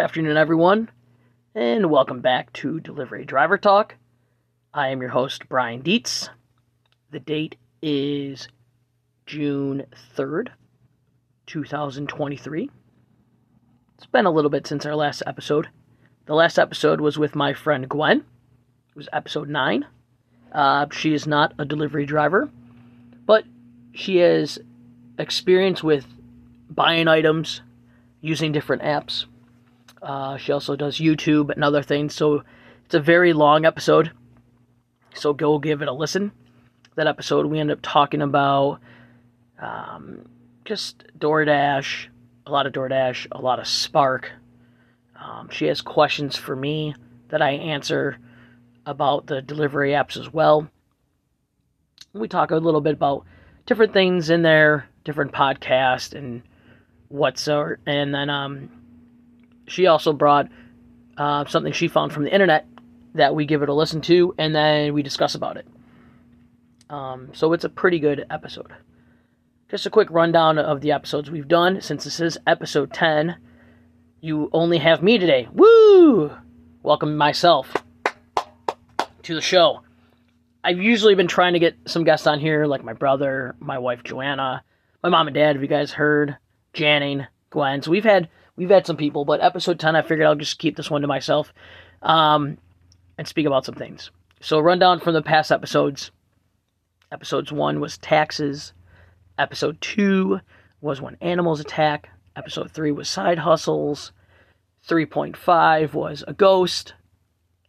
afternoon, everyone, and welcome back to Delivery Driver Talk. I am your host, Brian Dietz. The date is June 3rd, 2023. It's been a little bit since our last episode. The last episode was with my friend Gwen. It was episode 9. Uh, she is not a delivery driver, but she has experience with buying items using different apps. Uh, she also does YouTube and other things, so it's a very long episode. So go give it a listen. That episode, we end up talking about um, just DoorDash, a lot of DoorDash, a lot of Spark. Um, she has questions for me that I answer about the delivery apps as well. We talk a little bit about different things in there, different podcasts and whatsoever. And then um, she also brought uh, something she found from the internet that we give it a listen to, and then we discuss about it. Um, so it's a pretty good episode. Just a quick rundown of the episodes we've done. Since this is episode 10, you only have me today. Woo! Welcome myself to the show. I've usually been trying to get some guests on here, like my brother, my wife Joanna, my mom and dad. Have you guys heard? Janning, Gwen. So we've had we've had some people, but episode ten, I figured I'll just keep this one to myself, um, and speak about some things. So rundown from the past episodes. Episodes one was taxes. Episode two was when animals attack. Episode three was side hustles. 3.5 was a ghost.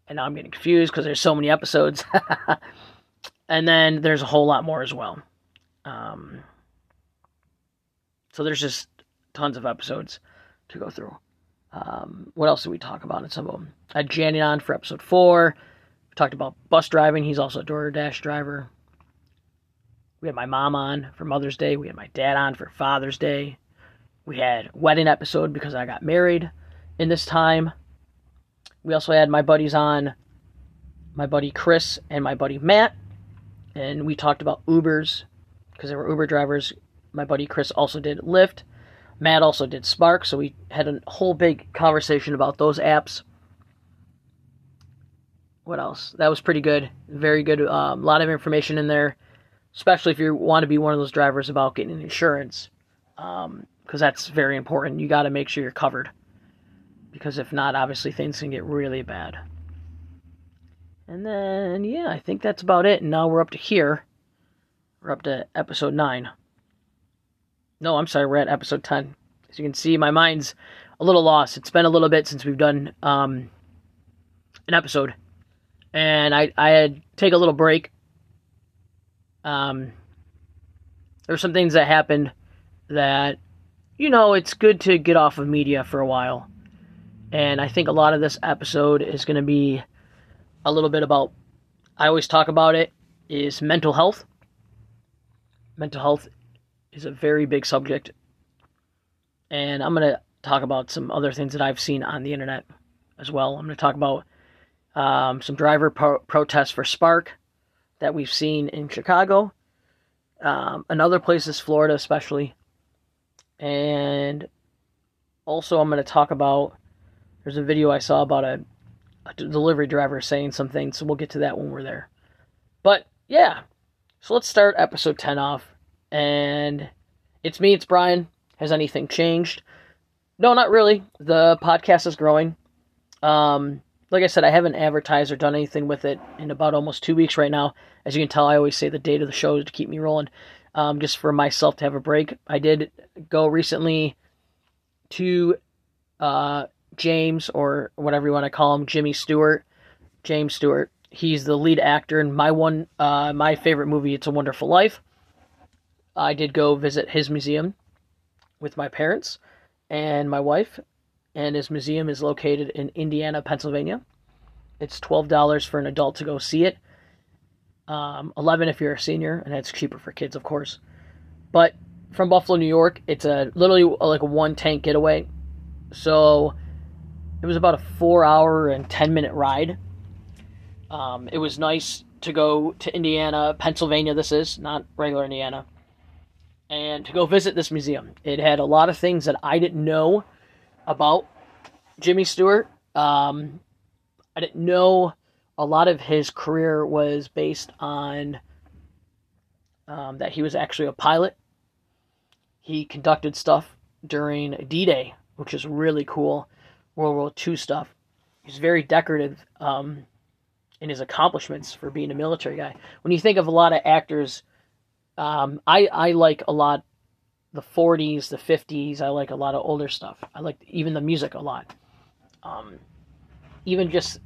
And now I'm getting confused because there's so many episodes. and then there's a whole lot more as well. Um, so there's just tons of episodes to go through. Um, what else did we talk about in some of them? I had Janny on for episode four. We talked about bus driving. He's also a DoorDash driver. We had my mom on for Mother's Day. We had my dad on for Father's Day. We had wedding episode because I got married in this time. We also had my buddies on, my buddy Chris and my buddy Matt, and we talked about Ubers because they were Uber drivers. My buddy Chris also did Lyft. Matt also did Spark, so we had a whole big conversation about those apps. What else? That was pretty good. Very good. A um, lot of information in there, especially if you want to be one of those drivers about getting insurance, because um, that's very important. You got to make sure you're covered, because if not, obviously things can get really bad. And then, yeah, I think that's about it. And now we're up to here. We're up to episode 9. No, I'm sorry, we're at episode 10. As you can see, my mind's a little lost. It's been a little bit since we've done um, an episode. And I, I had take a little break. Um, there were some things that happened that, you know, it's good to get off of media for a while. And I think a lot of this episode is going to be a little bit about, I always talk about it, is mental health. Mental health is a very big subject. And I'm going to talk about some other things that I've seen on the internet as well. I'm going to talk about um, some driver pro- protests for Spark that we've seen in Chicago, um, and other places, Florida especially. And also, I'm going to talk about there's a video I saw about a, a delivery driver saying something, so we'll get to that when we're there. But yeah, so let's start episode 10 off and it's me, it's Brian. Has anything changed? No, not really. The podcast is growing. Um, like I said, I haven't advertised or done anything with it in about almost two weeks right now. As you can tell, I always say the date of the show to keep me rolling, um, just for myself to have a break. I did go recently to uh, James, or whatever you want to call him, Jimmy Stewart, James Stewart. He's the lead actor in my one, uh, my favorite movie, It's a Wonderful Life. I did go visit his museum with my parents and my wife, and his museum is located in Indiana, Pennsylvania. It's twelve dollars for an adult to go see it. Um, Eleven if you're a senior, and it's cheaper for kids, of course. But from Buffalo, New York, it's a literally like a one tank getaway. So it was about a four hour and ten minute ride. Um, it was nice to go to Indiana, Pennsylvania. This is not regular Indiana and to go visit this museum. It had a lot of things that I didn't know about Jimmy Stewart. Um, I didn't know a lot of his career was based on um, that he was actually a pilot. He conducted stuff during D Day, which is really cool, World War II stuff. He's very decorative um, in his accomplishments for being a military guy. When you think of a lot of actors, um, I, I like a lot the 40s, the 50s. I like a lot of older stuff. I like even the music a lot. Um, even just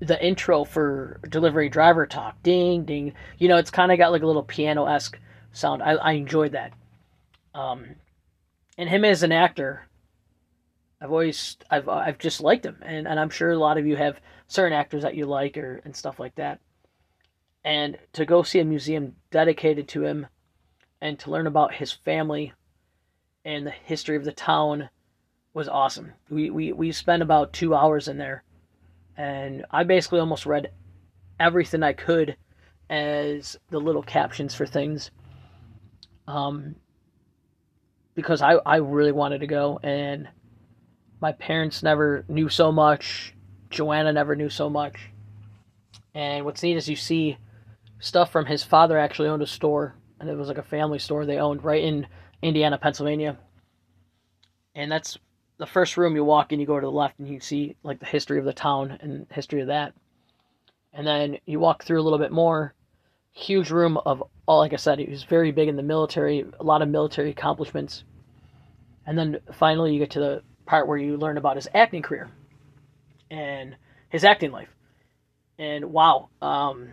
the intro for delivery driver talk ding ding you know it's kind of got like a little piano-esque sound i, I enjoyed that um and him as an actor i've always i've i've just liked him and, and i'm sure a lot of you have certain actors that you like or and stuff like that and to go see a museum dedicated to him and to learn about his family and the history of the town was awesome we we, we spent about two hours in there and I basically almost read everything I could as the little captions for things. Um, because I, I really wanted to go, and my parents never knew so much. Joanna never knew so much. And what's neat is you see stuff from his father actually owned a store, and it was like a family store they owned right in Indiana, Pennsylvania. And that's the first room you walk in, you go to the left and you see like the history of the town and history of that. And then you walk through a little bit more, huge room of all like I said, he was very big in the military, a lot of military accomplishments. And then finally you get to the part where you learn about his acting career and his acting life. And wow, um,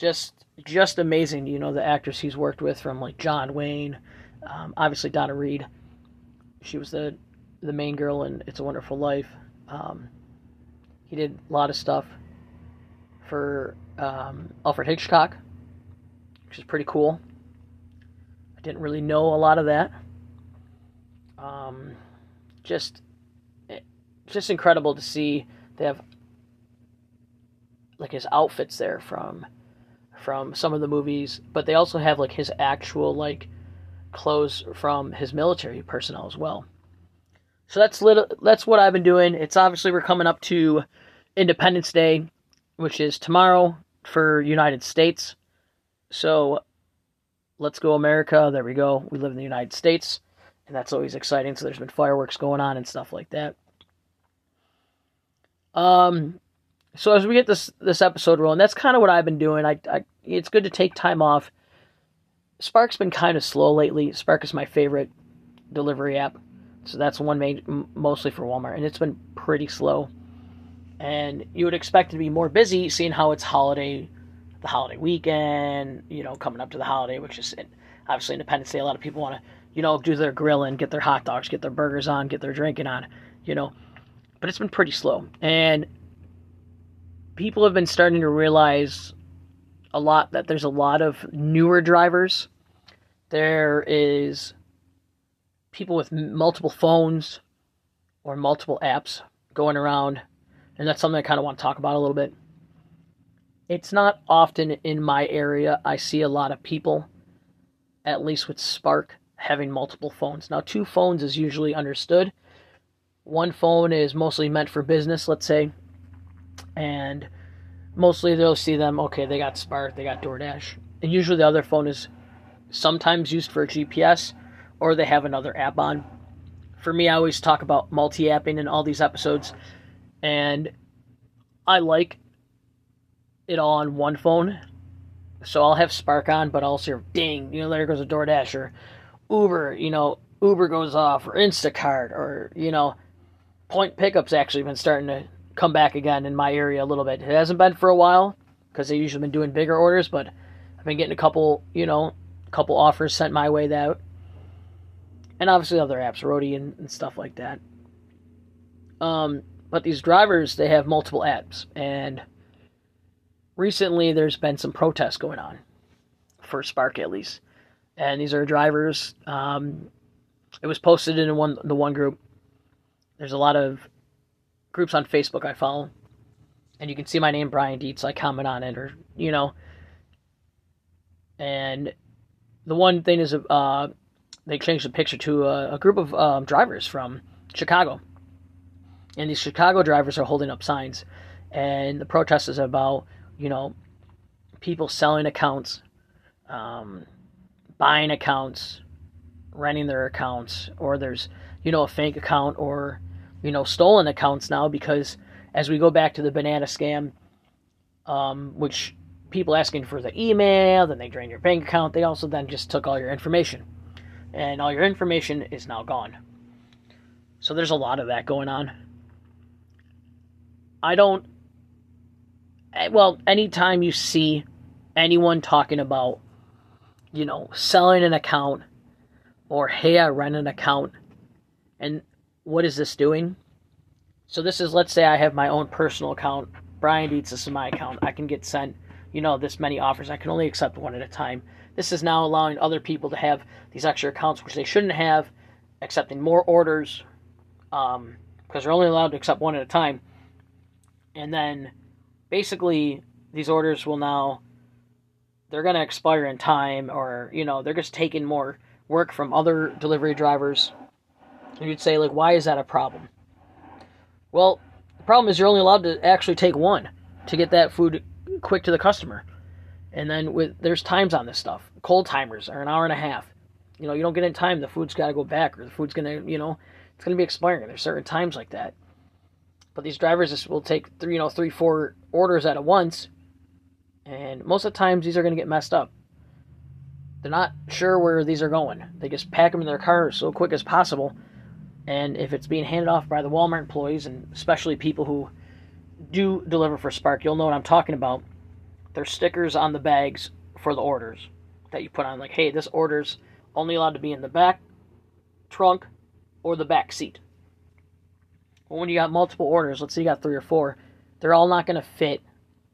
just just amazing, you know, the actors he's worked with from like John Wayne, um, obviously Donna Reed she was the the main girl in It's a Wonderful Life. Um, he did a lot of stuff for um, Alfred Hitchcock, which is pretty cool. I didn't really know a lot of that. Um, just, just incredible to see. They have like his outfits there from from some of the movies, but they also have like his actual like clothes from his military personnel as well. So that's little, that's what I've been doing. It's obviously we're coming up to Independence Day, which is tomorrow for United States. So let's go America. There we go. We live in the United States, and that's always exciting. So there's been fireworks going on and stuff like that. Um so as we get this this episode rolling, that's kind of what I've been doing. I, I it's good to take time off Spark's been kind of slow lately. Spark is my favorite delivery app. So that's one main, mostly for Walmart, and it's been pretty slow. And you would expect it to be more busy, seeing how it's holiday, the holiday weekend, you know, coming up to the holiday, which is obviously Independence Day. A lot of people want to, you know, do their grilling, get their hot dogs, get their burgers on, get their drinking on, you know. But it's been pretty slow, and people have been starting to realize a lot that there's a lot of newer drivers. There is people with multiple phones or multiple apps going around, and that's something I kind of want to talk about a little bit. It's not often in my area I see a lot of people, at least with Spark, having multiple phones. Now, two phones is usually understood. One phone is mostly meant for business, let's say, and mostly they'll see them, okay, they got Spark, they got DoorDash. And usually the other phone is sometimes used for GPS or they have another app on. For me, I always talk about multi apping in all these episodes, and I like it all on one phone. So I'll have Spark on, but I'll also ding, you know, there goes a DoorDash or Uber, you know, Uber goes off or Instacart or, you know, Point Pickup's actually been starting to come back again in my area a little bit. It hasn't been for a while because they've usually been doing bigger orders, but I've been getting a couple, you know, a couple offers sent my way that, and obviously other apps, Roadie and, and stuff like that. Um, but these drivers, they have multiple apps, and recently there's been some protests going on for Spark at least, and these are drivers. Um, it was posted in one the one group. There's a lot of groups on Facebook I follow, and you can see my name Brian Dietz. I comment on it, or you know. And the one thing is, uh, they changed the picture to a, a group of um, drivers from Chicago, And these Chicago drivers are holding up signs, and the protest is about, you know, people selling accounts, um, buying accounts, renting their accounts, or there's, you know, a fake account or, you know, stolen accounts now because as we go back to the banana scam, um, which people asking for the email, then they drain your bank account, they also then just took all your information. And all your information is now gone. So there's a lot of that going on. I don't. Eh, well, anytime you see anyone talking about, you know, selling an account or, hey, I rent an account, and what is this doing? So this is, let's say I have my own personal account. Brian Dietz, this is my account. I can get sent, you know, this many offers. I can only accept one at a time. This is now allowing other people to have these extra accounts, which they shouldn't have, accepting more orders, um, because they're only allowed to accept one at a time. And then basically these orders will now they're going to expire in time or you know they're just taking more work from other delivery drivers and you'd say like why is that a problem? Well the problem is you're only allowed to actually take one to get that food quick to the customer. And then with there's times on this stuff. Cold timers are an hour and a half. You know you don't get in time the food's got to go back or the food's to you know it's to be expiring. There's certain times like that. But these drivers just will take three, you know, three, four orders at a once, and most of the times these are to get messed up. They're not sure where these are going. They just pack them in their car so quick as possible, and if it's being handed off by the Walmart employees, and especially people who do deliver for Spark, you'll know what I'm talking about. There's stickers on the bags for the orders that you put on, like, hey, this order's only allowed to be in the back trunk or the back seat. But when you got multiple orders, let's say you got three or four, they're all not going to fit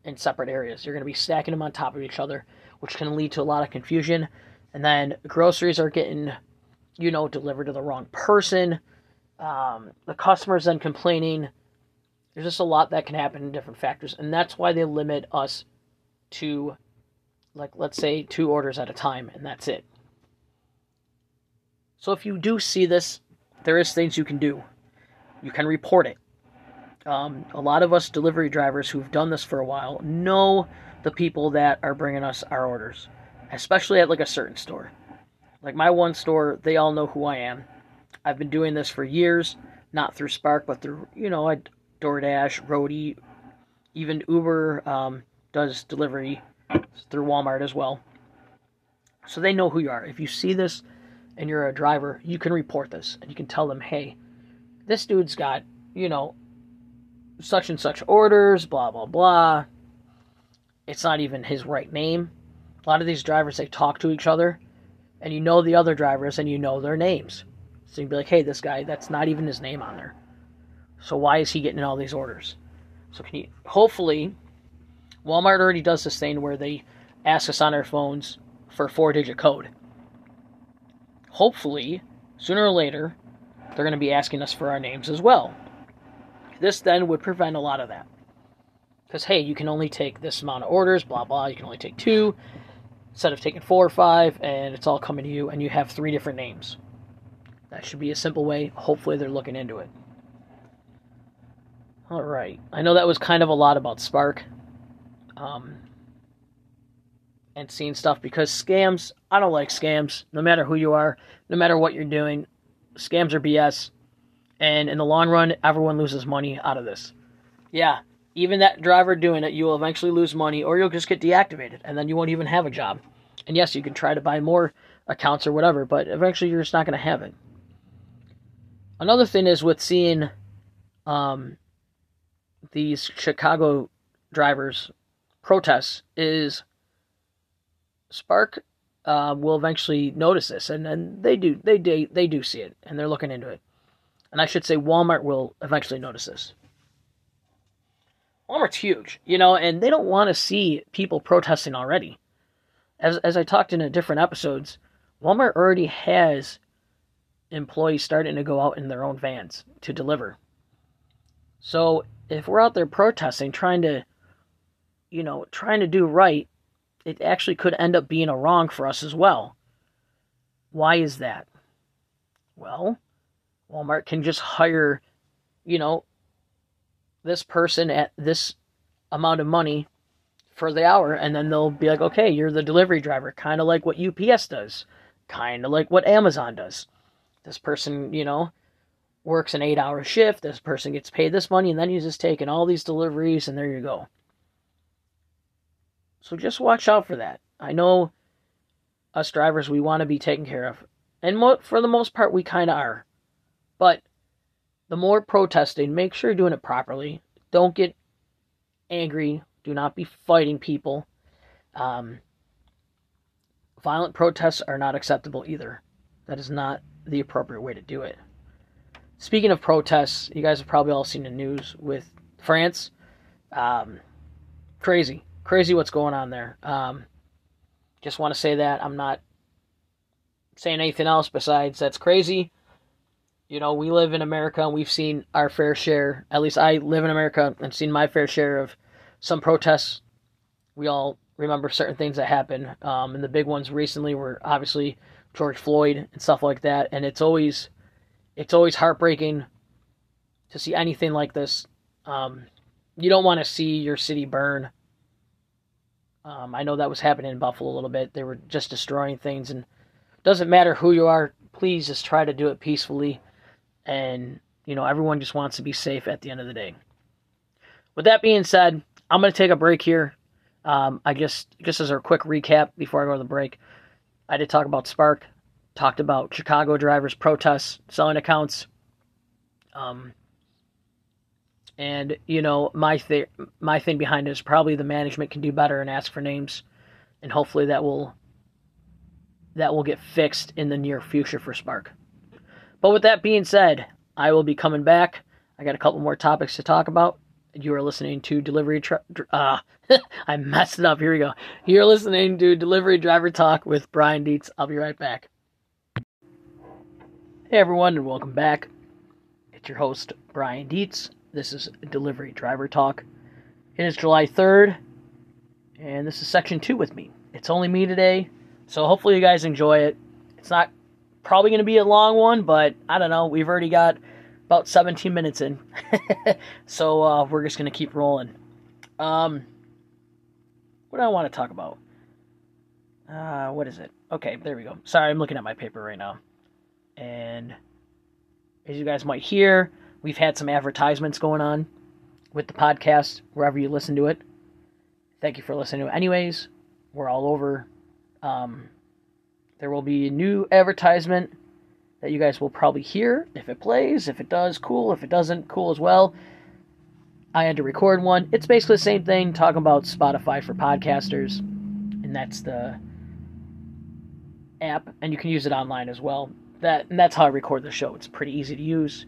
in separate areas. You're going to be stacking them on top of each other, which can lead to a lot of confusion. And then groceries are getting, you know, delivered to the wrong person. Um, the customer's then complaining. There's just a lot that can happen in different factors. And that's why they limit us to, like, let's say two orders at a time, and that's it. So if you do see this, there is things you can do you can report it. Um, a lot of us delivery drivers who've done this for a while know the people that are bringing us our orders, especially at like a certain store. Like my one store, they all know who I am. I've been doing this for years, not through Spark, but through you know, I DoorDash, Roadie, even Uber um, does delivery through Walmart as well. So they know who you are. If you see this and you're a driver, you can report this and you can tell them, hey, this dude's got, you know, such and such orders, blah, blah, blah. It's not even his right name. A lot of these drivers, they talk to each other, and you know the other drivers and you know their names. So you'd be like, hey, this guy, that's not even his name on there. So why is he getting all these orders? So can you, hopefully, Walmart already does this thing where they ask us on our phones for a four digit code. Hopefully, sooner or later, they're to be asking us for our names as well. This then would prevent a lot of that. Because, hey, you can only take this amount of orders, blah, blah. You can only take two instead of taking four or five, and it's all coming to you, and you have three different names. That should be a simple way. Hopefully, they're looking into it. All right. I know that was kind of a lot about Spark um, and seeing stuff because scams, I don't like scams, no matter who you are, no matter what you're doing scams are BS, and in the long run, everyone loses money out of this. Yeah, even that driver doing it, you will eventually lose money, or you'll just get deactivated, and then you won't even have a job. And yes, you can try to buy more accounts or whatever, but eventually you're just not going to have it. Another thing is with seeing um, these Chicago drivers protests is Spark uh, will eventually notice this, and, and they do they do they do see it, and they're looking into it. And I should say Walmart will eventually notice this. Walmart's huge, you know, and they don't want to see people protesting already. As as I talked in a different episodes, Walmart already has employees starting to go out in their own vans to deliver. So if we're out there protesting, trying to, you know, trying to do right, it actually could end up being a wrong for us as well. Why is that? Well, Walmart can just hire, you know, this person at this amount of money for the hour, and then they'll be like, okay, you're the delivery driver, kind of like what UPS does, kind of like what Amazon does. This person, you know, works an eight hour shift, this person gets paid this money, and then he's just taking all these deliveries, and there you go. So just watch out for that. I know us drivers, we want to be taken care of. And mo- for the most part, we kind of are. But the more protesting, make sure you're doing it properly. Don't get angry. Do not be fighting people. Um, violent protests are not acceptable either. That is not the appropriate way to do it. Speaking of protests, you guys have probably all seen the news with France. Um, crazy, crazy what's going on there. Um, just want to say that I'm not saying anything else besides that's crazy. You know, we live in America and we've seen our fair share. At least I live in America and seen my fair share of some protests. We all remember certain things that happened. Um, and the big ones recently were obviously George Floyd and stuff like that. And it's always, it's always heartbreaking to see anything like this. Um, you don't want to see your city burn. Um, I know that was happening in Buffalo a little bit. They were just destroying things, and doesn't matter who you are. Please just try to do it peacefully and you know everyone just wants to be safe at the end of the day. With that being said, I'm going to take a break here. Um, I just just as a quick recap before I go to the break, I did talk about Spark, talked about Chicago drivers protests, selling accounts, um, and you know my th- my thing behind it is probably the management can do better and ask for names, and hopefully that will that will get fixed in the near future for Spark. But with that being said, I will be coming back. I got a couple more topics to talk about. You are listening to Delivery. Tra- uh, I messed it up. Here we go. You're listening to Delivery Driver Talk with Brian Dietz. I'll be right back. Hey everyone, and welcome back. It's your host Brian Dietz. This is Delivery Driver Talk. It is July 3rd, and this is section two with me. It's only me today, so hopefully you guys enjoy it. It's not probably going to be a long one, but I don't know. We've already got about 17 minutes in. so uh, we're just going to keep rolling. Um, what do I want to talk about? Uh, what is it? Okay, there we go. Sorry, I'm looking at my paper right now. And as you guys might hear, we've had some advertisements going on with the podcast, wherever you listen to it. Thank you for listening to it. Anyways, we're all over. Um, there will be a new advertisement that you guys will probably hear if it plays. If it does, cool. If it doesn't, cool as well. I had to record one. It's basically the same thing, talking about Spotify for podcasters, and that's the app, and you can use it online as well. That and that's how I record the show. It's pretty easy to use,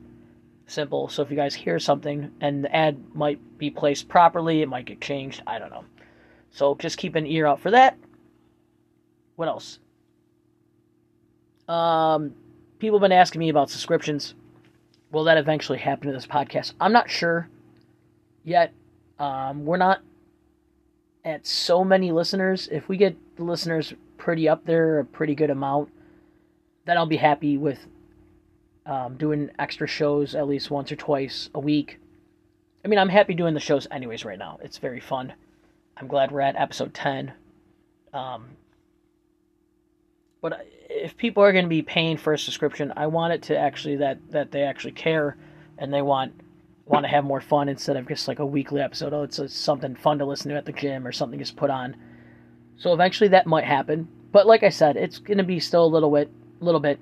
simple. So if you guys hear something and the ad might be placed properly, it might get changed. I don't know. So just keep an ear out for that. What else? Um, people have been asking me about subscriptions. Will that eventually happen to this podcast? I'm not sure yet. Um, we're not at so many listeners. If we get the listeners pretty up there, a pretty good amount, then I'll be happy with um, doing extra shows at least once or twice a week. I mean, I'm happy doing the shows anyways right now. It's very fun. I'm glad we're at episode 10. Um, but if people are going to be paying for a subscription, I want it to actually that that they actually care and they want want to have more fun instead of just like a weekly episode. Oh, it's, something fun to listen to at the gym or something is put on. So eventually that might happen. But like I said, it's going to be still a little bit, little bit.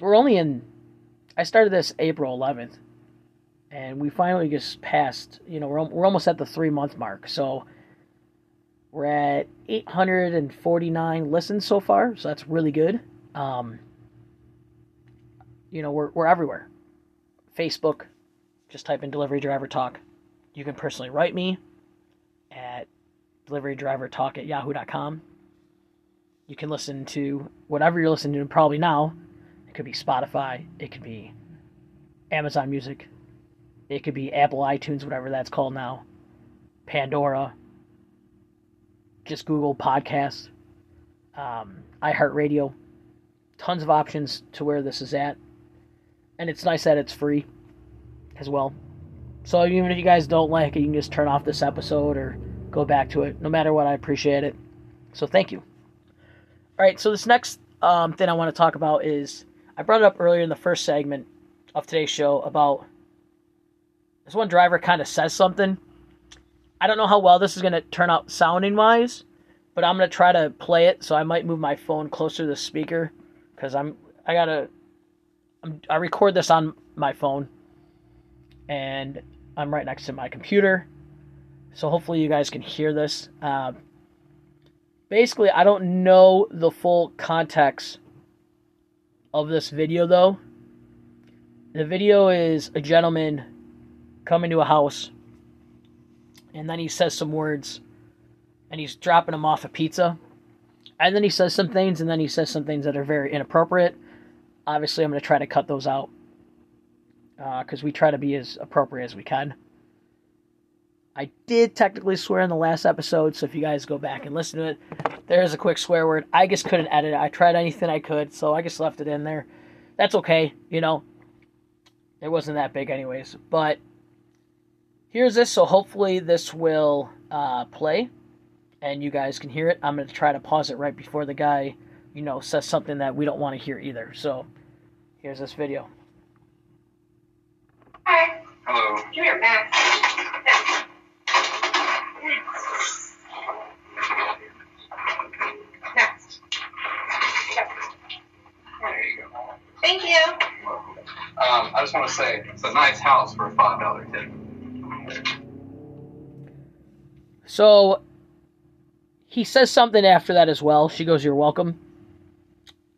We're only in. I started this April 11th, and we finally just passed. You know, we're we're almost at the three month mark. So we're at 849 listens so far, so that's really good. Um, you know, we're, we're everywhere. Facebook, just type in delivery driver talk. You can personally write me at deliverydrivertalk at yahoo.com. You can listen to whatever you're listening to probably now. It could be Spotify, it could be Amazon Music, it could be Apple iTunes, whatever that's called now, Pandora, just Google Podcasts, um, iHeartRadio, tons of options to where this is at. And it's nice that it's free as well. So even if you guys don't like it, you can just turn off this episode or go back to it. No matter what, I appreciate it. So thank you. All right, so this next um, thing I want to talk about is I brought it up earlier in the first segment of today's show about this one driver kind of says something. I don't know how well this is going to turn out sounding wise, but I'm going to try to play it. So I might move my phone closer to the speaker because I'm I gotta I'm, I record this on my phone and I'm right next to my computer. So hopefully you guys can hear this. Uh, basically, I don't know the full context of this video though. The video is a gentleman coming to a house and then he says some words and he's dropping them off a pizza. And then he says some things and then he says some things that are very inappropriate. Obviously, I'm going to try to cut those out because uh, we try to be as appropriate as we can. I did technically swear in the last episode, so if you guys go back and listen to it, there is a quick swear word. I just couldn't edit it. I tried anything I could, so I just left it in there. That's okay, you know. It wasn't that big, anyways. But here's this, so hopefully this will uh, play and you guys can hear it. I'm going to try to pause it right before the guy, you know, says something that we don't want to hear either. So here's this video. Hi. Hello. Come here, Max. Next. There you go. Thank you. Um, I just want to say it's a nice house for a five dollar tip. So he says something after that as well. She goes, "You're welcome."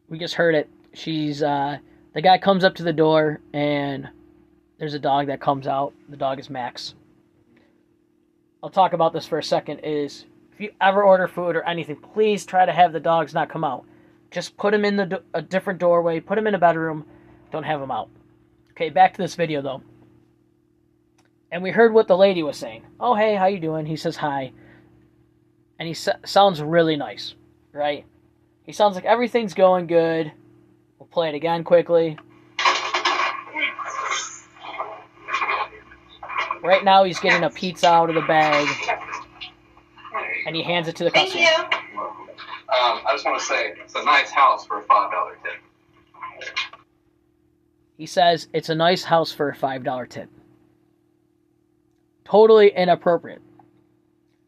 We just heard it. She's uh, the guy comes up to the door and there's a dog that comes out. The dog is Max. I'll talk about this for a second. Is if you ever order food or anything, please try to have the dogs not come out. Just put them in the do- a different doorway. Put them in a bedroom. Don't have them out. Okay, back to this video though. And we heard what the lady was saying. Oh hey, how you doing? He says hi. And he so- sounds really nice, right? He sounds like everything's going good. We'll play it again quickly. Right now, he's getting a pizza out of the bag, and he hands it to the Thank customer. Thank you. Um, I just want to say it's a nice house for a five dollar tip. He says it's a nice house for a five dollar tip. Totally inappropriate.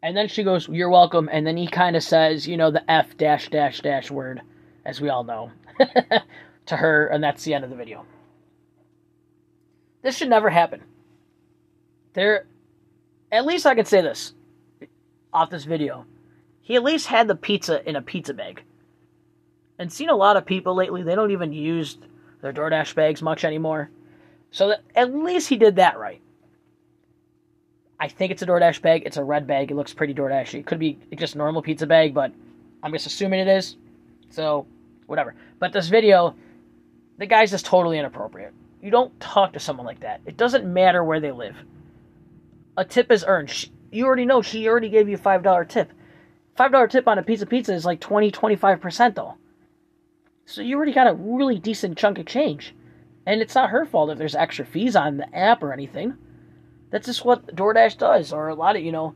And then she goes, "You're welcome." And then he kind of says, you know, the f dash dash dash word, as we all know, to her, and that's the end of the video. This should never happen. There, at least I can say this off this video. He at least had the pizza in a pizza bag. And seen a lot of people lately, they don't even use their DoorDash bags much anymore. So that, at least he did that right. I think it's a DoorDash bag. It's a red bag. It looks pretty DoorDashy. It could be just a normal pizza bag, but I'm just assuming it is. So, whatever. But this video, the guy's just totally inappropriate. You don't talk to someone like that. It doesn't matter where they live. A tip is earned. She, you already know she already gave you a $5 tip. $5 tip on a piece of pizza is like 20 25% though. So you already got a really decent chunk of change. And it's not her fault if there's extra fees on the app or anything. That's just what DoorDash does, or a lot of you know,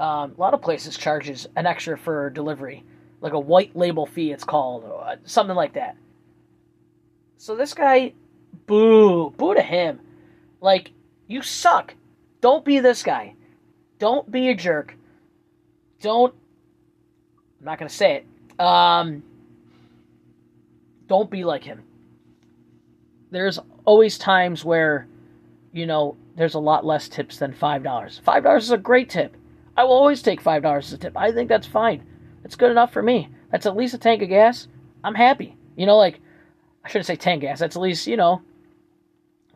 um, a lot of places charges an extra for delivery, like a white label fee. It's called or uh, something like that. So this guy, boo, boo to him. Like you suck. Don't be this guy. Don't be a jerk. Don't. I'm not gonna say it. Um. Don't be like him. There's always times where, you know, there's a lot less tips than $5. $5 is a great tip. I will always take $5 as a tip. I think that's fine. That's good enough for me. That's at least a tank of gas. I'm happy. You know, like, I shouldn't say tank gas. That's at least, you know,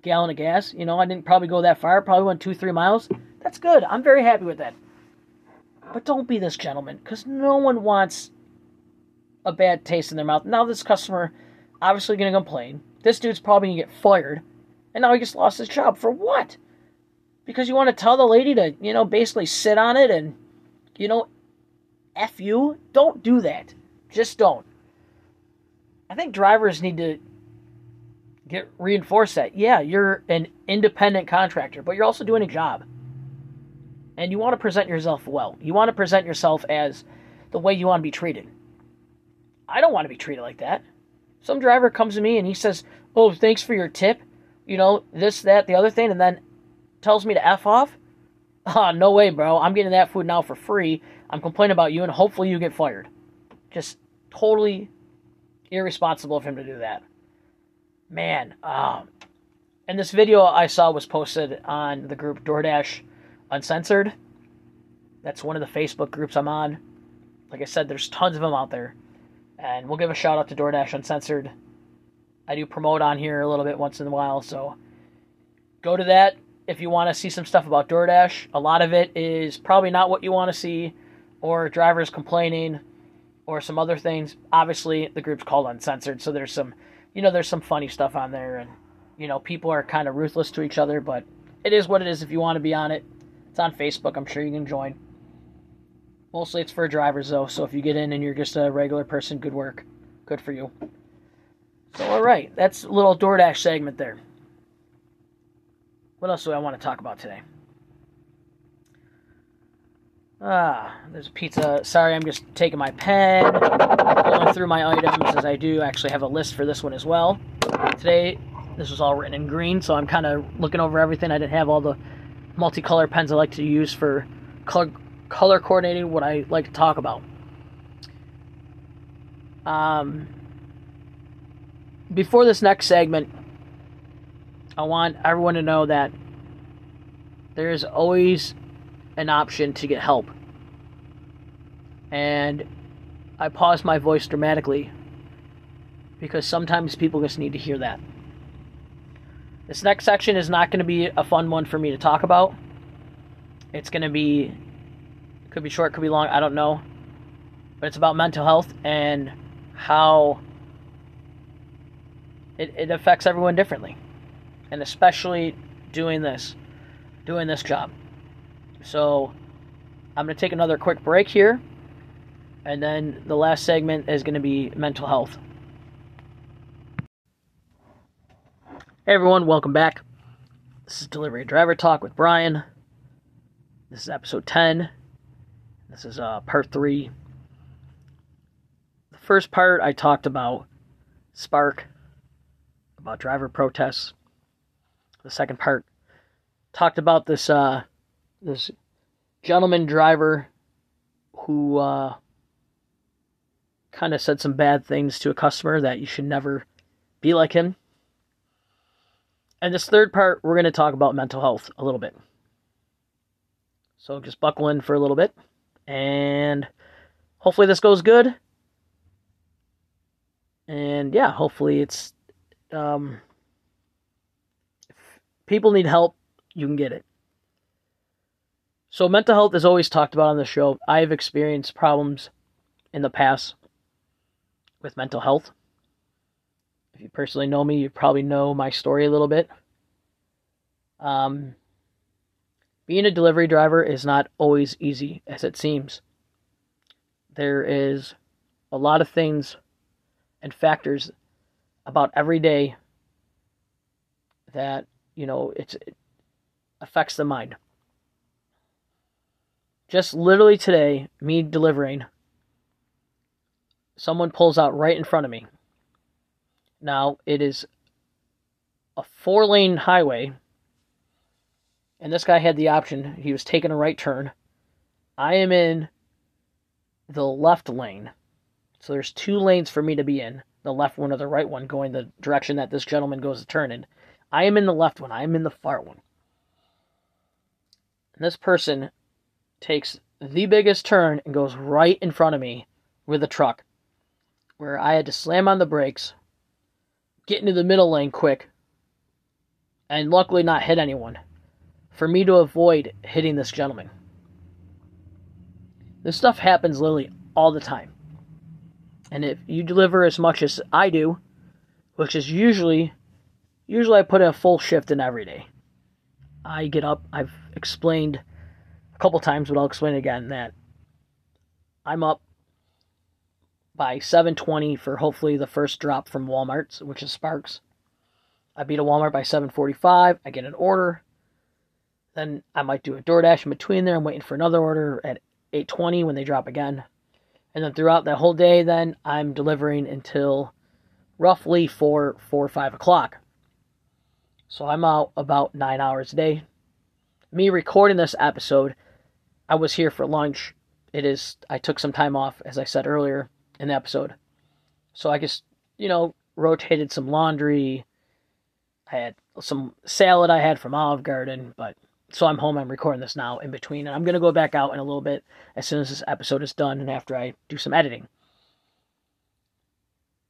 gallon of gas. You know, I didn't probably go that far. Probably went two, three miles. That's good. I'm very happy with that. But don't be this gentleman, because no one wants a bad taste in their mouth. Now this customer obviously going to complain. This dude's probably going to get fired. And now he just lost his job. For what? Because you want to tell the lady to, you know, basically sit on it and, you know, F you? Don't do that. Just don't. I think drivers need to get reinforced that yeah, you're an independent contractor, but you're also doing a job. And you want to present yourself well. You want to present yourself as the way you want to be treated. I don't want to be treated like that. Some driver comes to me and he says, "Oh, thanks for your tip." You know, this, that, the other thing, and then tells me to f off. Ah, no way, bro. I'm getting that food now for free. I'm complaining about you, and hopefully you get fired. Just totally irresponsible of him to do that. Man, um, and this video I saw was posted on the group DoorDash Uncensored. That's one of the Facebook groups I'm on. Like I said, there's tons of them out there. And we'll give a shout out to DoorDash Uncensored. I do promote on here a little bit once in a while, so go to that if you want to see some stuff about DoorDash. A lot of it is probably not what you want to see, or drivers complaining, or some other things. Obviously, the group's called Uncensored, so there's some, you know, there's some funny stuff on there, and you know, people are kind of ruthless to each other, but it is what it is. If you want to be on it, it's on Facebook. I'm sure you can join. Mostly it's for drivers though, so if you get in and you're just a regular person, good work. Good for you. So, alright, that's a little DoorDash segment there. What else do I want to talk about today? Ah, there's a pizza. Sorry, I'm just taking my pen, going through my items as I do actually have a list for this one as well. Today, this was all written in green, so I'm kind of looking over everything. I didn't have all the multicolor pens I like to use for color, color coordinating what I like to talk about. Um, before this next segment, I want everyone to know that there is always an option to get help. And I pause my voice dramatically because sometimes people just need to hear that. This next section is not going to be a fun one for me to talk about. It's going to be, could be short, could be long, I don't know. But it's about mental health and how it, it affects everyone differently. And especially doing this, doing this job. So I'm going to take another quick break here. And then the last segment is going to be mental health. Hey everyone, welcome back. This is Delivery Driver Talk with Brian. This is episode 10. This is uh, part 3. The first part I talked about Spark about driver protests. The second part talked about this uh, this gentleman driver who uh, kind of said some bad things to a customer that you should never be like him. And this third part, we're going to talk about mental health a little bit. So just buckle in for a little bit, and hopefully this goes good. And yeah, hopefully it's um, people need help, you can get it. So, mental health is always talked about on the show. I've experienced problems in the past with mental health. If you personally know me, you probably know my story a little bit. Um, being a delivery driver is not always easy as it seems. There is a lot of things and factors about every day that you know it affects the mind. Just literally today me delivering someone pulls out right in front of me. Now it is a four lane highway and this guy had the option. He was taking a right turn. I am in the left lane. So there's two lanes for me to be in the left one or the right one going the direction that this gentleman goes to turn in. I am in the left one. I am in the far one. And this person takes the biggest turn and goes right in front of me with a truck where I had to slam on the brakes, get into the middle lane quick, and luckily not hit anyone for me to avoid hitting this gentleman. This stuff happens literally all the time. And if you deliver as much as I do, which is usually usually I put a full shift in every day. I get up, I've explained a couple times, but I'll explain again that I'm up by 7:20 for hopefully the first drop from Walmart's, which is Sparks. I beat a Walmart by 7:45. I get an order. Then I might do a DoorDash in between there. I'm waiting for another order at 8:20 when they drop again. And then throughout that whole day, then I'm delivering until roughly four, four, five o'clock. So I'm out about nine hours a day. Me recording this episode, I was here for lunch. It is I took some time off, as I said earlier in the episode. So I just, you know, rotated some laundry. I had some salad I had from Olive Garden, but so I'm home. I'm recording this now in between, and I'm gonna go back out in a little bit as soon as this episode is done and after I do some editing.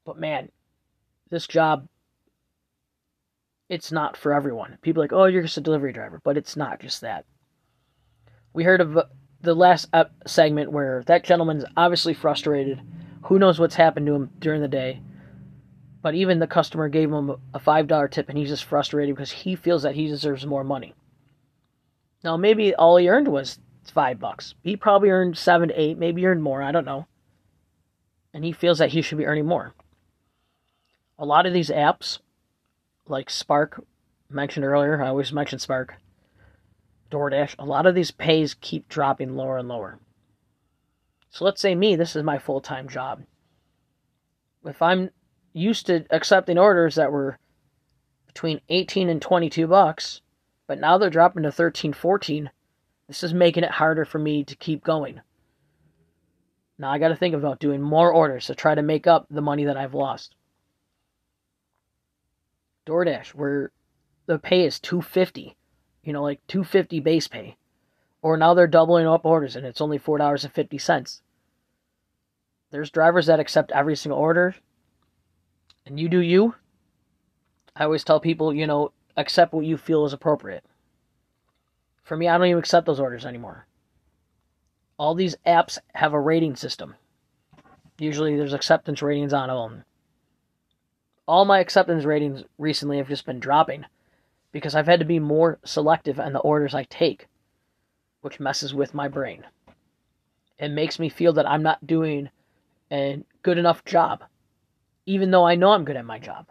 But man, this job, it's not for everyone. People like, oh, you're just a delivery driver, but it's not just that. We heard of uh, the last segment where that gentleman's obviously frustrated. Who knows what's happened to him during the day? But even the customer gave him a $5 tip and he's just frustrated because he feels that he deserves more money. Now, maybe all he earned was five bucks. He probably earned seven to eight, maybe earned more, I don't know. And he feels that he should be earning more. A lot of these apps, like Spark, mentioned earlier, I always mention Spark, DoorDash, a lot of these pays keep dropping lower and lower. So let's say me, this is my full time job. If I'm used to accepting orders that were between 18 and 22 bucks, but now they're dropping to 13, 14. This is making it harder for me to keep going. Now I got to think about doing more orders to try to make up the money that I've lost. DoorDash, where the pay is 250, you know, like 250 base pay. Or now they're doubling up orders and it's only $4.50. There's drivers that accept every single order and you do you. I always tell people, you know, accept what you feel is appropriate. For me, I don't even accept those orders anymore. All these apps have a rating system. Usually there's acceptance ratings on them. All my acceptance ratings recently have just been dropping because I've had to be more selective on the orders I take, which messes with my brain. It makes me feel that I'm not doing a good enough job, even though I know I'm good at my job.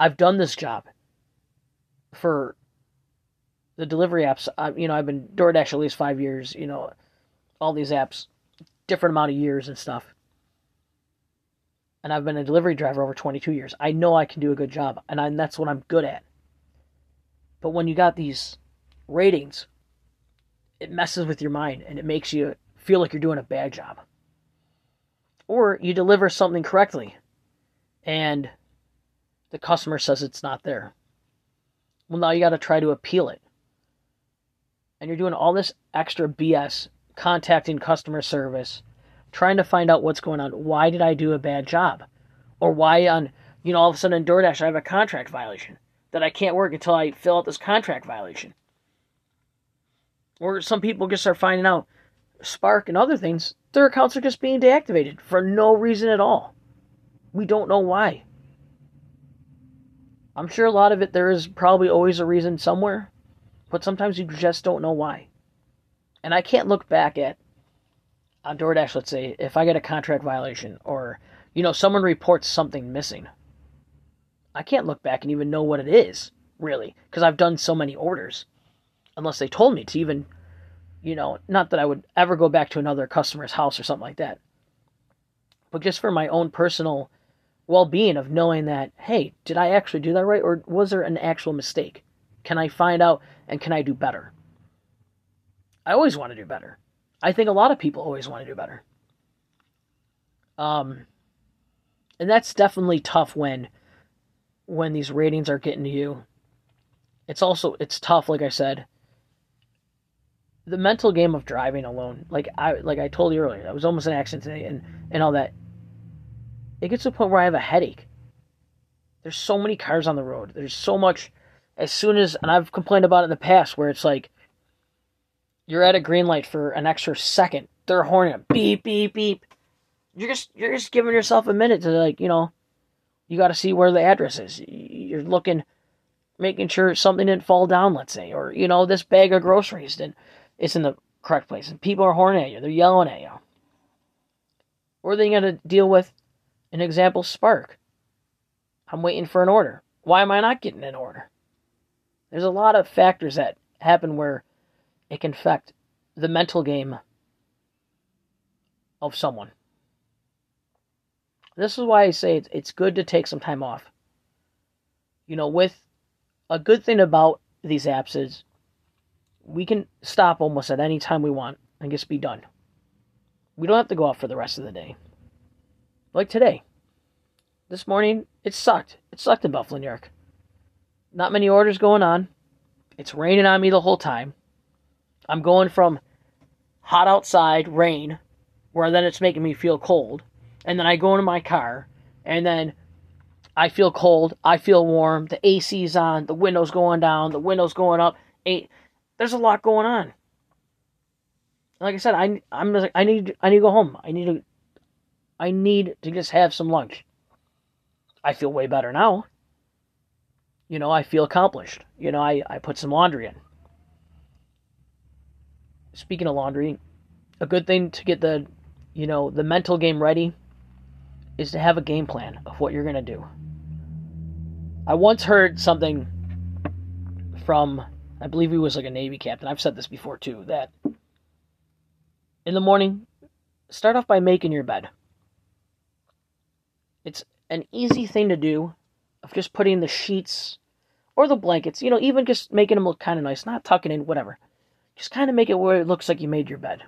I've done this job for the delivery apps. Uh, you know, I've been DoorDash at least five years. You know, all these apps, different amount of years and stuff. And I've been a delivery driver over 22 years. I know I can do a good job, and, I, and that's what I'm good at. But when you got these ratings, it messes with your mind and it makes you feel like you're doing a bad job. Or you deliver something correctly and the customer says it's not there. Well, now you got to try to appeal it. And you're doing all this extra BS, contacting customer service, trying to find out what's going on. Why did I do a bad job? Or why on, you know, all of a sudden in DoorDash I have a contract violation that I can't work until I fill out this contract violation. Or some people just are finding out Spark and other things, their accounts are just being deactivated for no reason at all. We don't know why. I'm sure a lot of it there is probably always a reason somewhere, but sometimes you just don't know why. And I can't look back at on DoorDash, let's say, if I get a contract violation or you know someone reports something missing. I can't look back and even know what it is, really, because I've done so many orders. Unless they told me to even, you know, not that I would ever go back to another customer's house or something like that. But just for my own personal well being of knowing that, hey, did I actually do that right? Or was there an actual mistake? Can I find out and can I do better? I always want to do better. I think a lot of people always want to do better. Um, and that's definitely tough when when these ratings are getting to you. It's also it's tough, like I said. The mental game of driving alone, like I like I told you earlier, I was almost an accident today, and and all that it gets to a point where I have a headache. There's so many cars on the road. There's so much. As soon as, and I've complained about it in the past, where it's like you're at a green light for an extra second, they're horning beep beep beep. You're just you're just giving yourself a minute to like you know, you got to see where the address is. You're looking, making sure something didn't fall down, let's say, or you know this bag of groceries didn't it's in the correct place, and people are horning at you, they're yelling at you. Or you got to deal with an example, Spark. I'm waiting for an order. Why am I not getting an order? There's a lot of factors that happen where it can affect the mental game of someone. This is why I say it's, good to take some time off. You know, with a good thing about these apps is we can stop almost at any time we want and just be done. We don't have to go out for the rest of the day. Like today. This morning, it sucked. It sucked in Buffalo, New York. Not many orders going on. It's raining on me the whole time. I'm going from hot outside, rain, where then it's making me feel cold. And then I go into my car, and then I feel cold, I feel warm, the AC's on, the window's going down, the window's going up. There's a lot going on. Like I said, I I'm I need I need to go home. I need to I need to just have some lunch. I feel way better now. You know, I feel accomplished. You know, I, I put some laundry in. Speaking of laundry, a good thing to get the you know, the mental game ready is to have a game plan of what you're going to do. I once heard something from, I believe he was like a Navy captain. I've said this before too, that in the morning, start off by making your bed. It's an easy thing to do of just putting the sheets or the blankets, you know, even just making them look kind of nice, not tucking in, whatever. Just kind of make it where it looks like you made your bed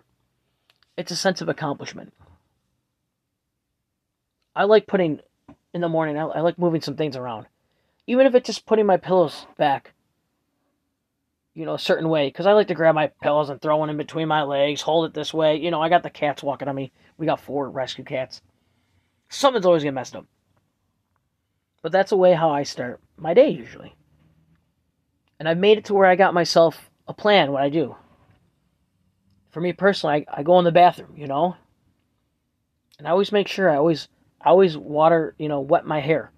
it's a sense of accomplishment. I like putting in the morning. I, I like moving some things around, even if it's just putting my pillows back. You know, a certain way, because I like to grab my pillows and throw one in between my legs, hold it this way. You know, I got the cats walking on me. We got four rescue cats. Something's always getting messed up. But that's a way how I start my day usually. And I've made it to where I got myself a plan what I do for me personally, I, I go in the bathroom, you know, and I always make sure I always I always water, you know, wet my hair,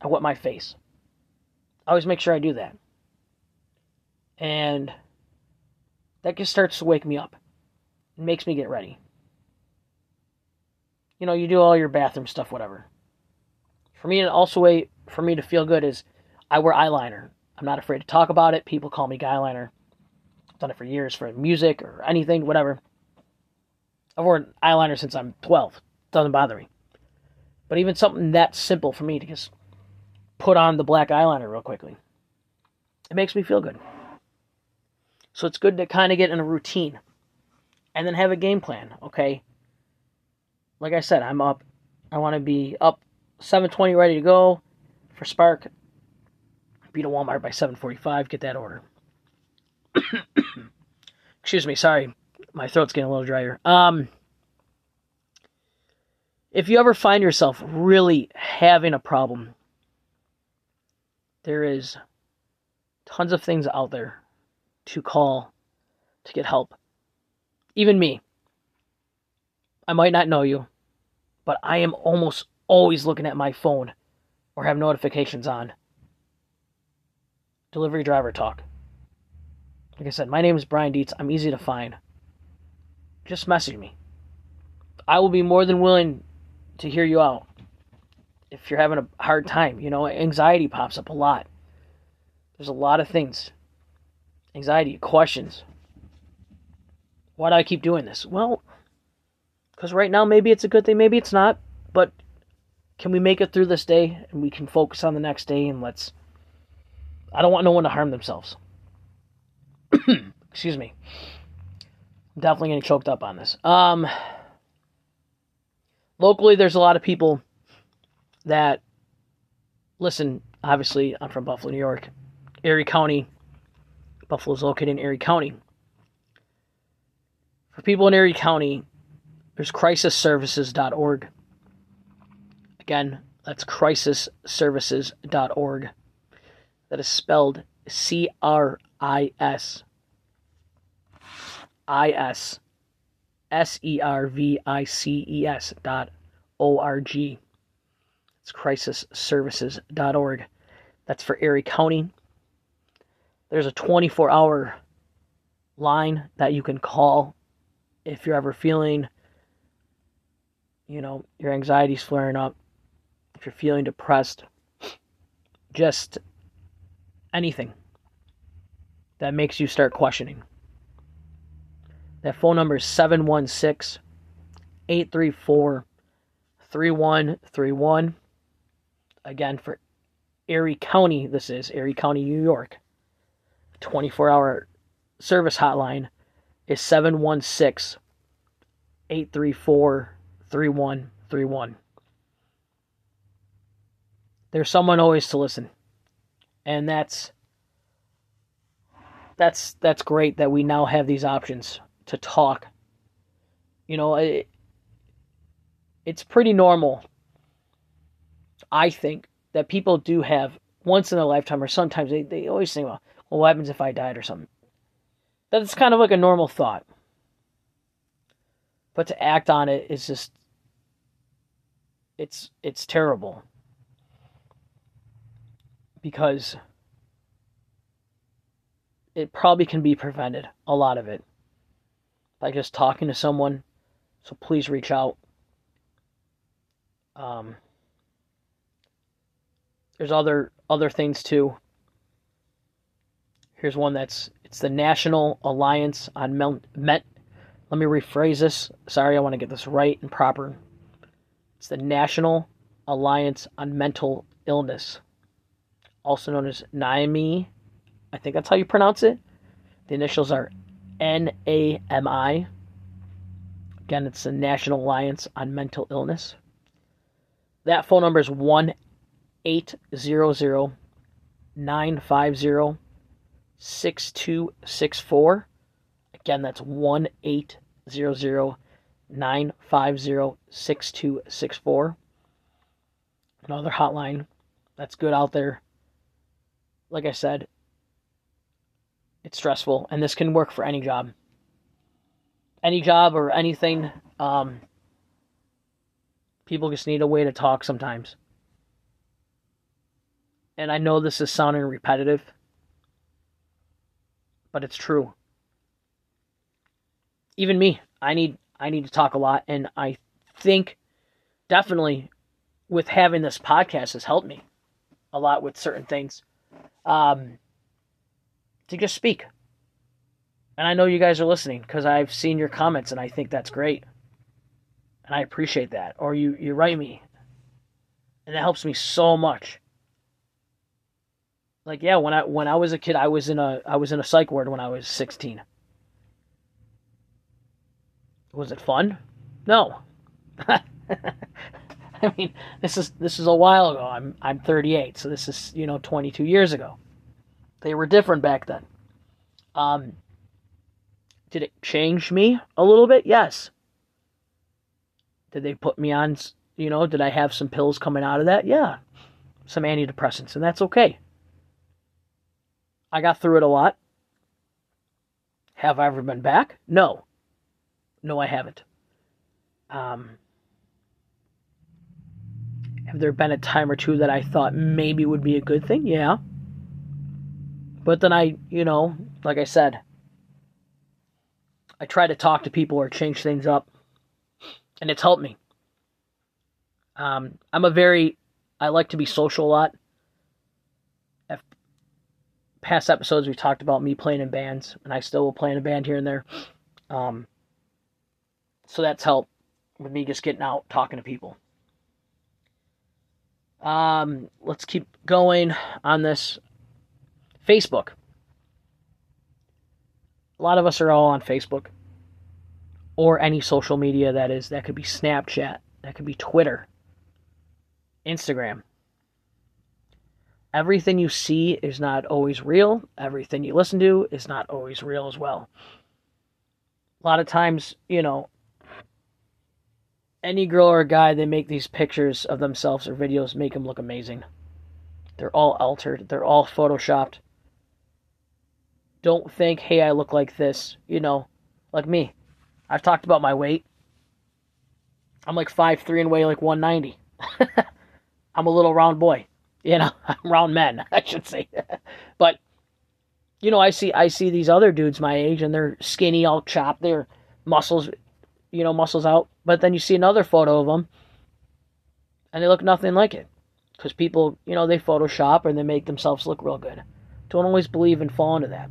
I wet my face. I always make sure I do that, and that just starts to wake me up. It makes me get ready. You know, you do all your bathroom stuff, whatever. For me, and also way for me to feel good is I wear eyeliner. I'm not afraid to talk about it. People call me guyliner done it for years for music or anything, whatever. I've worn eyeliner since I'm 12. Doesn't bother me. But even something that simple for me to just put on the black eyeliner real quickly, it makes me feel good. So it's good to kind of get in a routine and then have a game plan, okay? Like I said, I'm up. I want to be up 7:20 ready to go for Spark. Be to Walmart by 7:45, get that order. Excuse me, sorry. My throat's getting a little drier. Um, if you ever find yourself really having a problem, there is tons of things out there to call to get help. Even me. I might not know you, but I am almost always looking at my phone or have notifications on. Delivery driver talk. Like I said, my name is Brian Dietz. I'm easy to find. Just message me. I will be more than willing to hear you out. If you're having a hard time, you know, anxiety pops up a lot. There's a lot of things. Anxiety, questions. Why do I keep doing this? Well, because right now maybe it's a good thing, maybe it's not, but can we make it through this day and we can focus on the next day and let's. I don't want no one to harm themselves. Excuse me. I'm definitely getting choked up on this. Um, locally, there's a lot of people that listen. Obviously, I'm from Buffalo, New York, Erie County. Buffalo's located in Erie County. For people in Erie County, there's crisisservices.org. Again, that's crisisservices.org. That is spelled C R I S I S S E R V I C E S dot O R G. It's crisisservices.org. That's for Erie County. There's a 24 hour line that you can call if you're ever feeling, you know, your anxiety's flaring up, if you're feeling depressed, just anything that makes you start questioning. That phone number is 716 834 3131. Again, for Erie County, this is Erie County, New York. 24 hour service hotline is 716 834 3131. There's someone always to listen. And that's that's that's great that we now have these options to talk. You know, it, it's pretty normal I think that people do have once in a lifetime or sometimes they, they always think, well, what happens if I died or something? That's kind of like a normal thought. But to act on it is just it's it's terrible. Because it probably can be prevented, a lot of it, by just talking to someone. So please reach out. Um, there's other other things too. Here's one that's it's the National Alliance on Met. Let me rephrase this. Sorry, I want to get this right and proper. It's the National Alliance on Mental Illness, also known as NAMI. I think that's how you pronounce it. The initials are NAMI. Again, it's the National Alliance on Mental Illness. That phone number is 1 800 950 6264. Again, that's 1 800 950 6264. Another hotline that's good out there. Like I said, it's stressful, and this can work for any job. Any job or anything. Um, people just need a way to talk sometimes and I know this is sounding repetitive, but it's true. Even me, I need I need to talk a lot and I think definitely with having this podcast has helped me a lot with certain things. Um, to just speak. And I know you guys are listening because I've seen your comments and I think that's great. And I appreciate that. Or you, you write me. And that helps me so much. Like yeah, when I when I was a kid, I was in a I was in a psych ward when I was 16. Was it fun? No. I mean, this is this is a while ago. I'm I'm 38, so this is, you know, 22 years ago. They were different back then. Um did it change me a little bit? Yes. Did they put me on, you know, did I have some pills coming out of that? Yeah. Some antidepressants, and that's okay. I got through it a lot. Have I ever been back? No. No, I haven't. Um, have there been a time or two that I thought maybe would be a good thing? Yeah. But then I, you know, like I said, I try to talk to people or change things up, and it's helped me. Um, I'm a very, I like to be social a lot past episodes we talked about me playing in bands, and I still will play in a band here and there. Um, so that's helped with me just getting out, talking to people. Um, let's keep going on this Facebook. A lot of us are all on Facebook or any social media that is. That could be Snapchat, that could be Twitter, Instagram everything you see is not always real. Everything you listen to is not always real as well. A lot of times, you know, any girl or guy, they make these pictures of themselves or videos, make them look amazing. They're all altered, they're all photoshopped. Don't think, hey, I look like this, you know, like me. I've talked about my weight. I'm like 5'3 and weigh like 190. I'm a little round boy. You know, I'm round men, I should say. but you know, I see I see these other dudes my age and they're skinny, all chopped, their muscles, you know, muscles out. But then you see another photo of them and they look nothing like it. Because people, you know, they Photoshop and they make themselves look real good. Don't always believe and fall into that.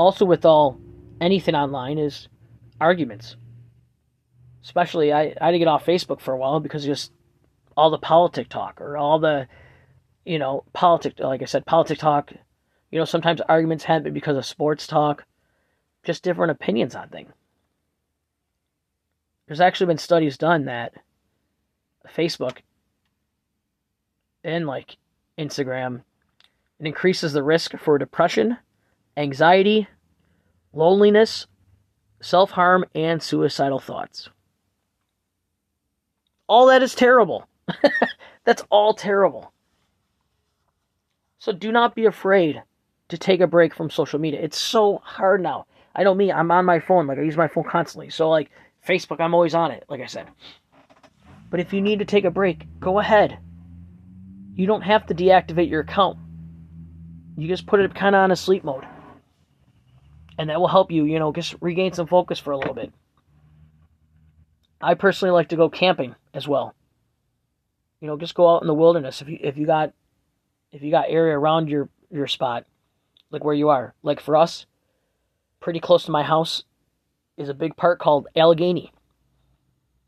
Also, with all anything online is arguments. Especially, I, I had to get off Facebook for a while because just all the politic talk or all the, you know, politic, like I said, politic talk. You know, sometimes arguments happen because of sports talk, just different opinions on things. There's actually been studies done that Facebook and like Instagram, it increases the risk for depression, anxiety, loneliness, self harm, and suicidal thoughts. All that is terrible. That's all terrible. So do not be afraid to take a break from social media. It's so hard now. I know me, I'm on my phone. Like, I use my phone constantly. So, like, Facebook, I'm always on it, like I said. But if you need to take a break, go ahead. You don't have to deactivate your account. You just put it kind of on a sleep mode. And that will help you, you know, just regain some focus for a little bit. I personally like to go camping as well. You know, just go out in the wilderness if you if you got if you got area around your your spot, like where you are. Like for us, pretty close to my house is a big park called Allegheny.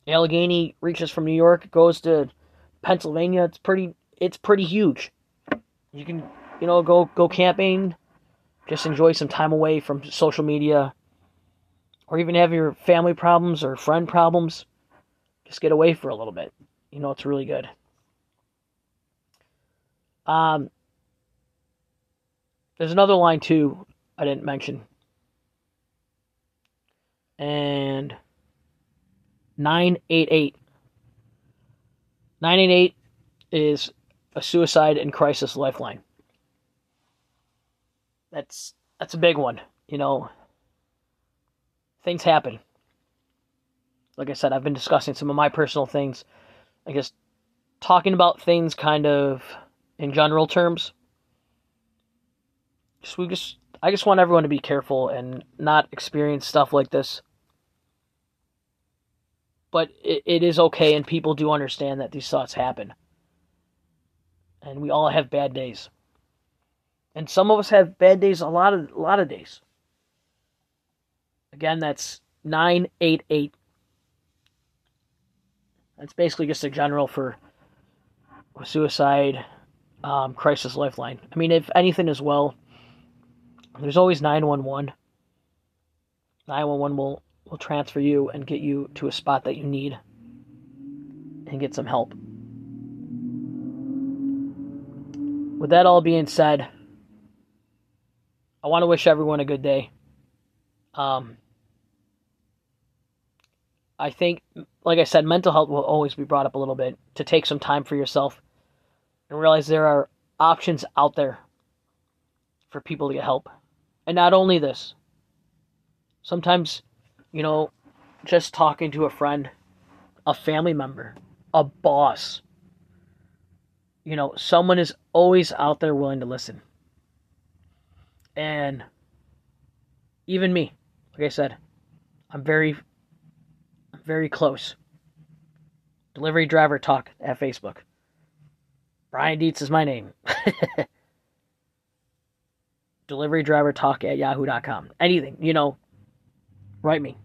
Allegheny reaches from New York, goes to Pennsylvania. It's pretty it's pretty huge. You can, you know, go go camping, just enjoy some time away from social media or even have your family problems or friend problems. Just get away for a little bit. You know, it's really good. Um there's another line too I didn't mention. And 988. 988 is a suicide and crisis lifeline. That's that's a big one, you know. Things happen. Like I said, I've been discussing some of my personal things. I guess talking about things kind of in general terms. Just we just I just want everyone to be careful and not experience stuff like this but it, it is okay, and people do understand that these thoughts happen. And we all have bad days. And some of us have bad days a lot of a lot of days. Again, that's 988. That's basically just a general for suicide um, crisis lifeline. I mean, if anything as well, there's always 911. 911 will will transfer you and get you to a spot that you need and get some help. With that all being said, I want to wish everyone a good day. Um, I think, like I said, mental health will always be brought up a little bit to take some time for yourself and realize there are options out there for people to get help. And not only this, sometimes you know, just talking to a friend, a family member, a boss. You know, someone is always out there willing to listen. And even me, like I said, I'm very, very close. Delivery driver talk at Facebook. Brian Dietz is my name. Delivery driver talk at yahoo.com. Anything, you know, write me.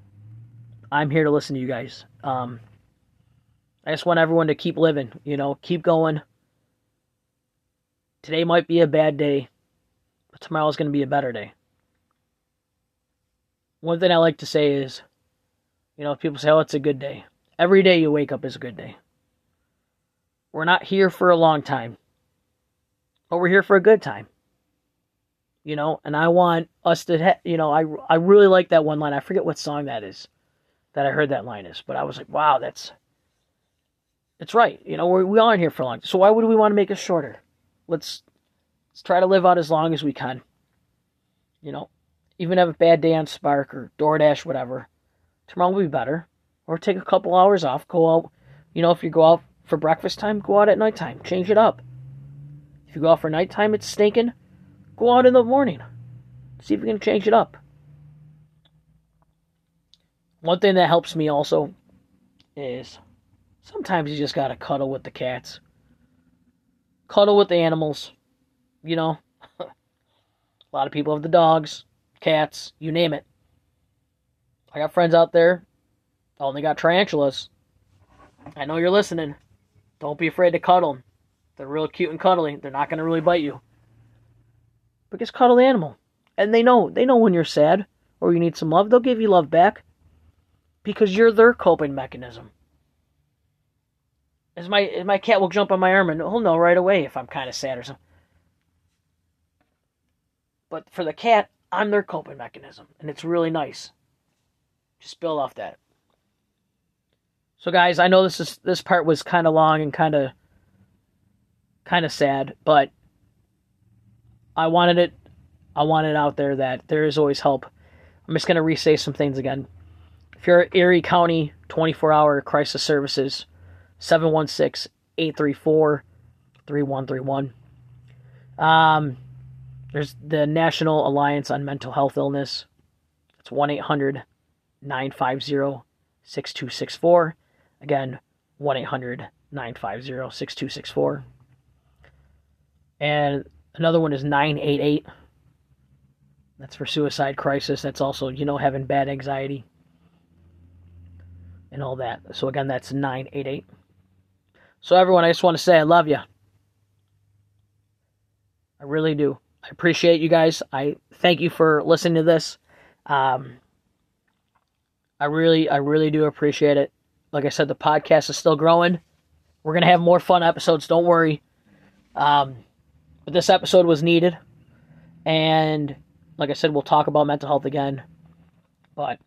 I'm here to listen to you guys. Um, I just want everyone to keep living, you know, keep going. Today might be a bad day, but tomorrow's going to be a better day. One thing I like to say is, you know, people say, oh, it's a good day. Every day you wake up is a good day. We're not here for a long time, but we're here for a good time you know, and I want us to, ha- you know, I, I really like that one line. I forget what song that is that I heard that line is, but I was like, wow, that's, it's right. You know, we're, we aren't here for long. So why would we want to make it shorter? Let's, let's try to live out as long as we can. You know, even have a bad day on Spark or DoorDash, whatever. Tomorrow will be better. Or take a couple hours off. Go out, you know, if you go out for breakfast time, go out at nighttime. Change it up. If you go out for nighttime, it's stinking Go out in the morning. See if you can change it up. One thing that helps me also is sometimes you just gotta cuddle with the cats. cuddle with the animals. You know, a lot of people have the dogs, cats, you name it. I got friends out there, only got tarantulas. I know you're listening. Don't be afraid to cuddle them. They're real cute and cuddly. They're not going to really bite you. But just cuddle the animal. And they know. They know when you're sad or you need some love. They'll give you love back. Because you're their coping mechanism. As my, as my cat will jump on my arm and he'll know right away if I'm kind of sad or something. But for the cat, I'm their coping mechanism. And it's really nice. Just build off that. So guys, I know this is this part was kind of long and kind of kind of sad, but I wanted it I wanted out there that there is always help. I'm just going to re-say some things again. If you're at Erie County 24-hour crisis services 716-834-3131. Um there's the National Alliance on Mental Health Illness. It's 1-800 950 6264. Again, 1 800 950 6264. And another one is 988. That's for suicide crisis. That's also, you know, having bad anxiety and all that. So, again, that's 988. So, everyone, I just want to say I love you. I really do. I appreciate you guys. I thank you for listening to this. Um, I really, I really do appreciate it. Like I said, the podcast is still growing. We're gonna have more fun episodes. Don't worry. Um, but this episode was needed, and like I said, we'll talk about mental health again. But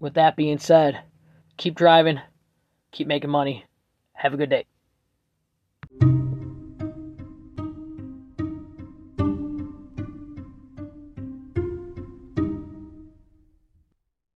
with that being said, keep driving, keep making money. Have a good day.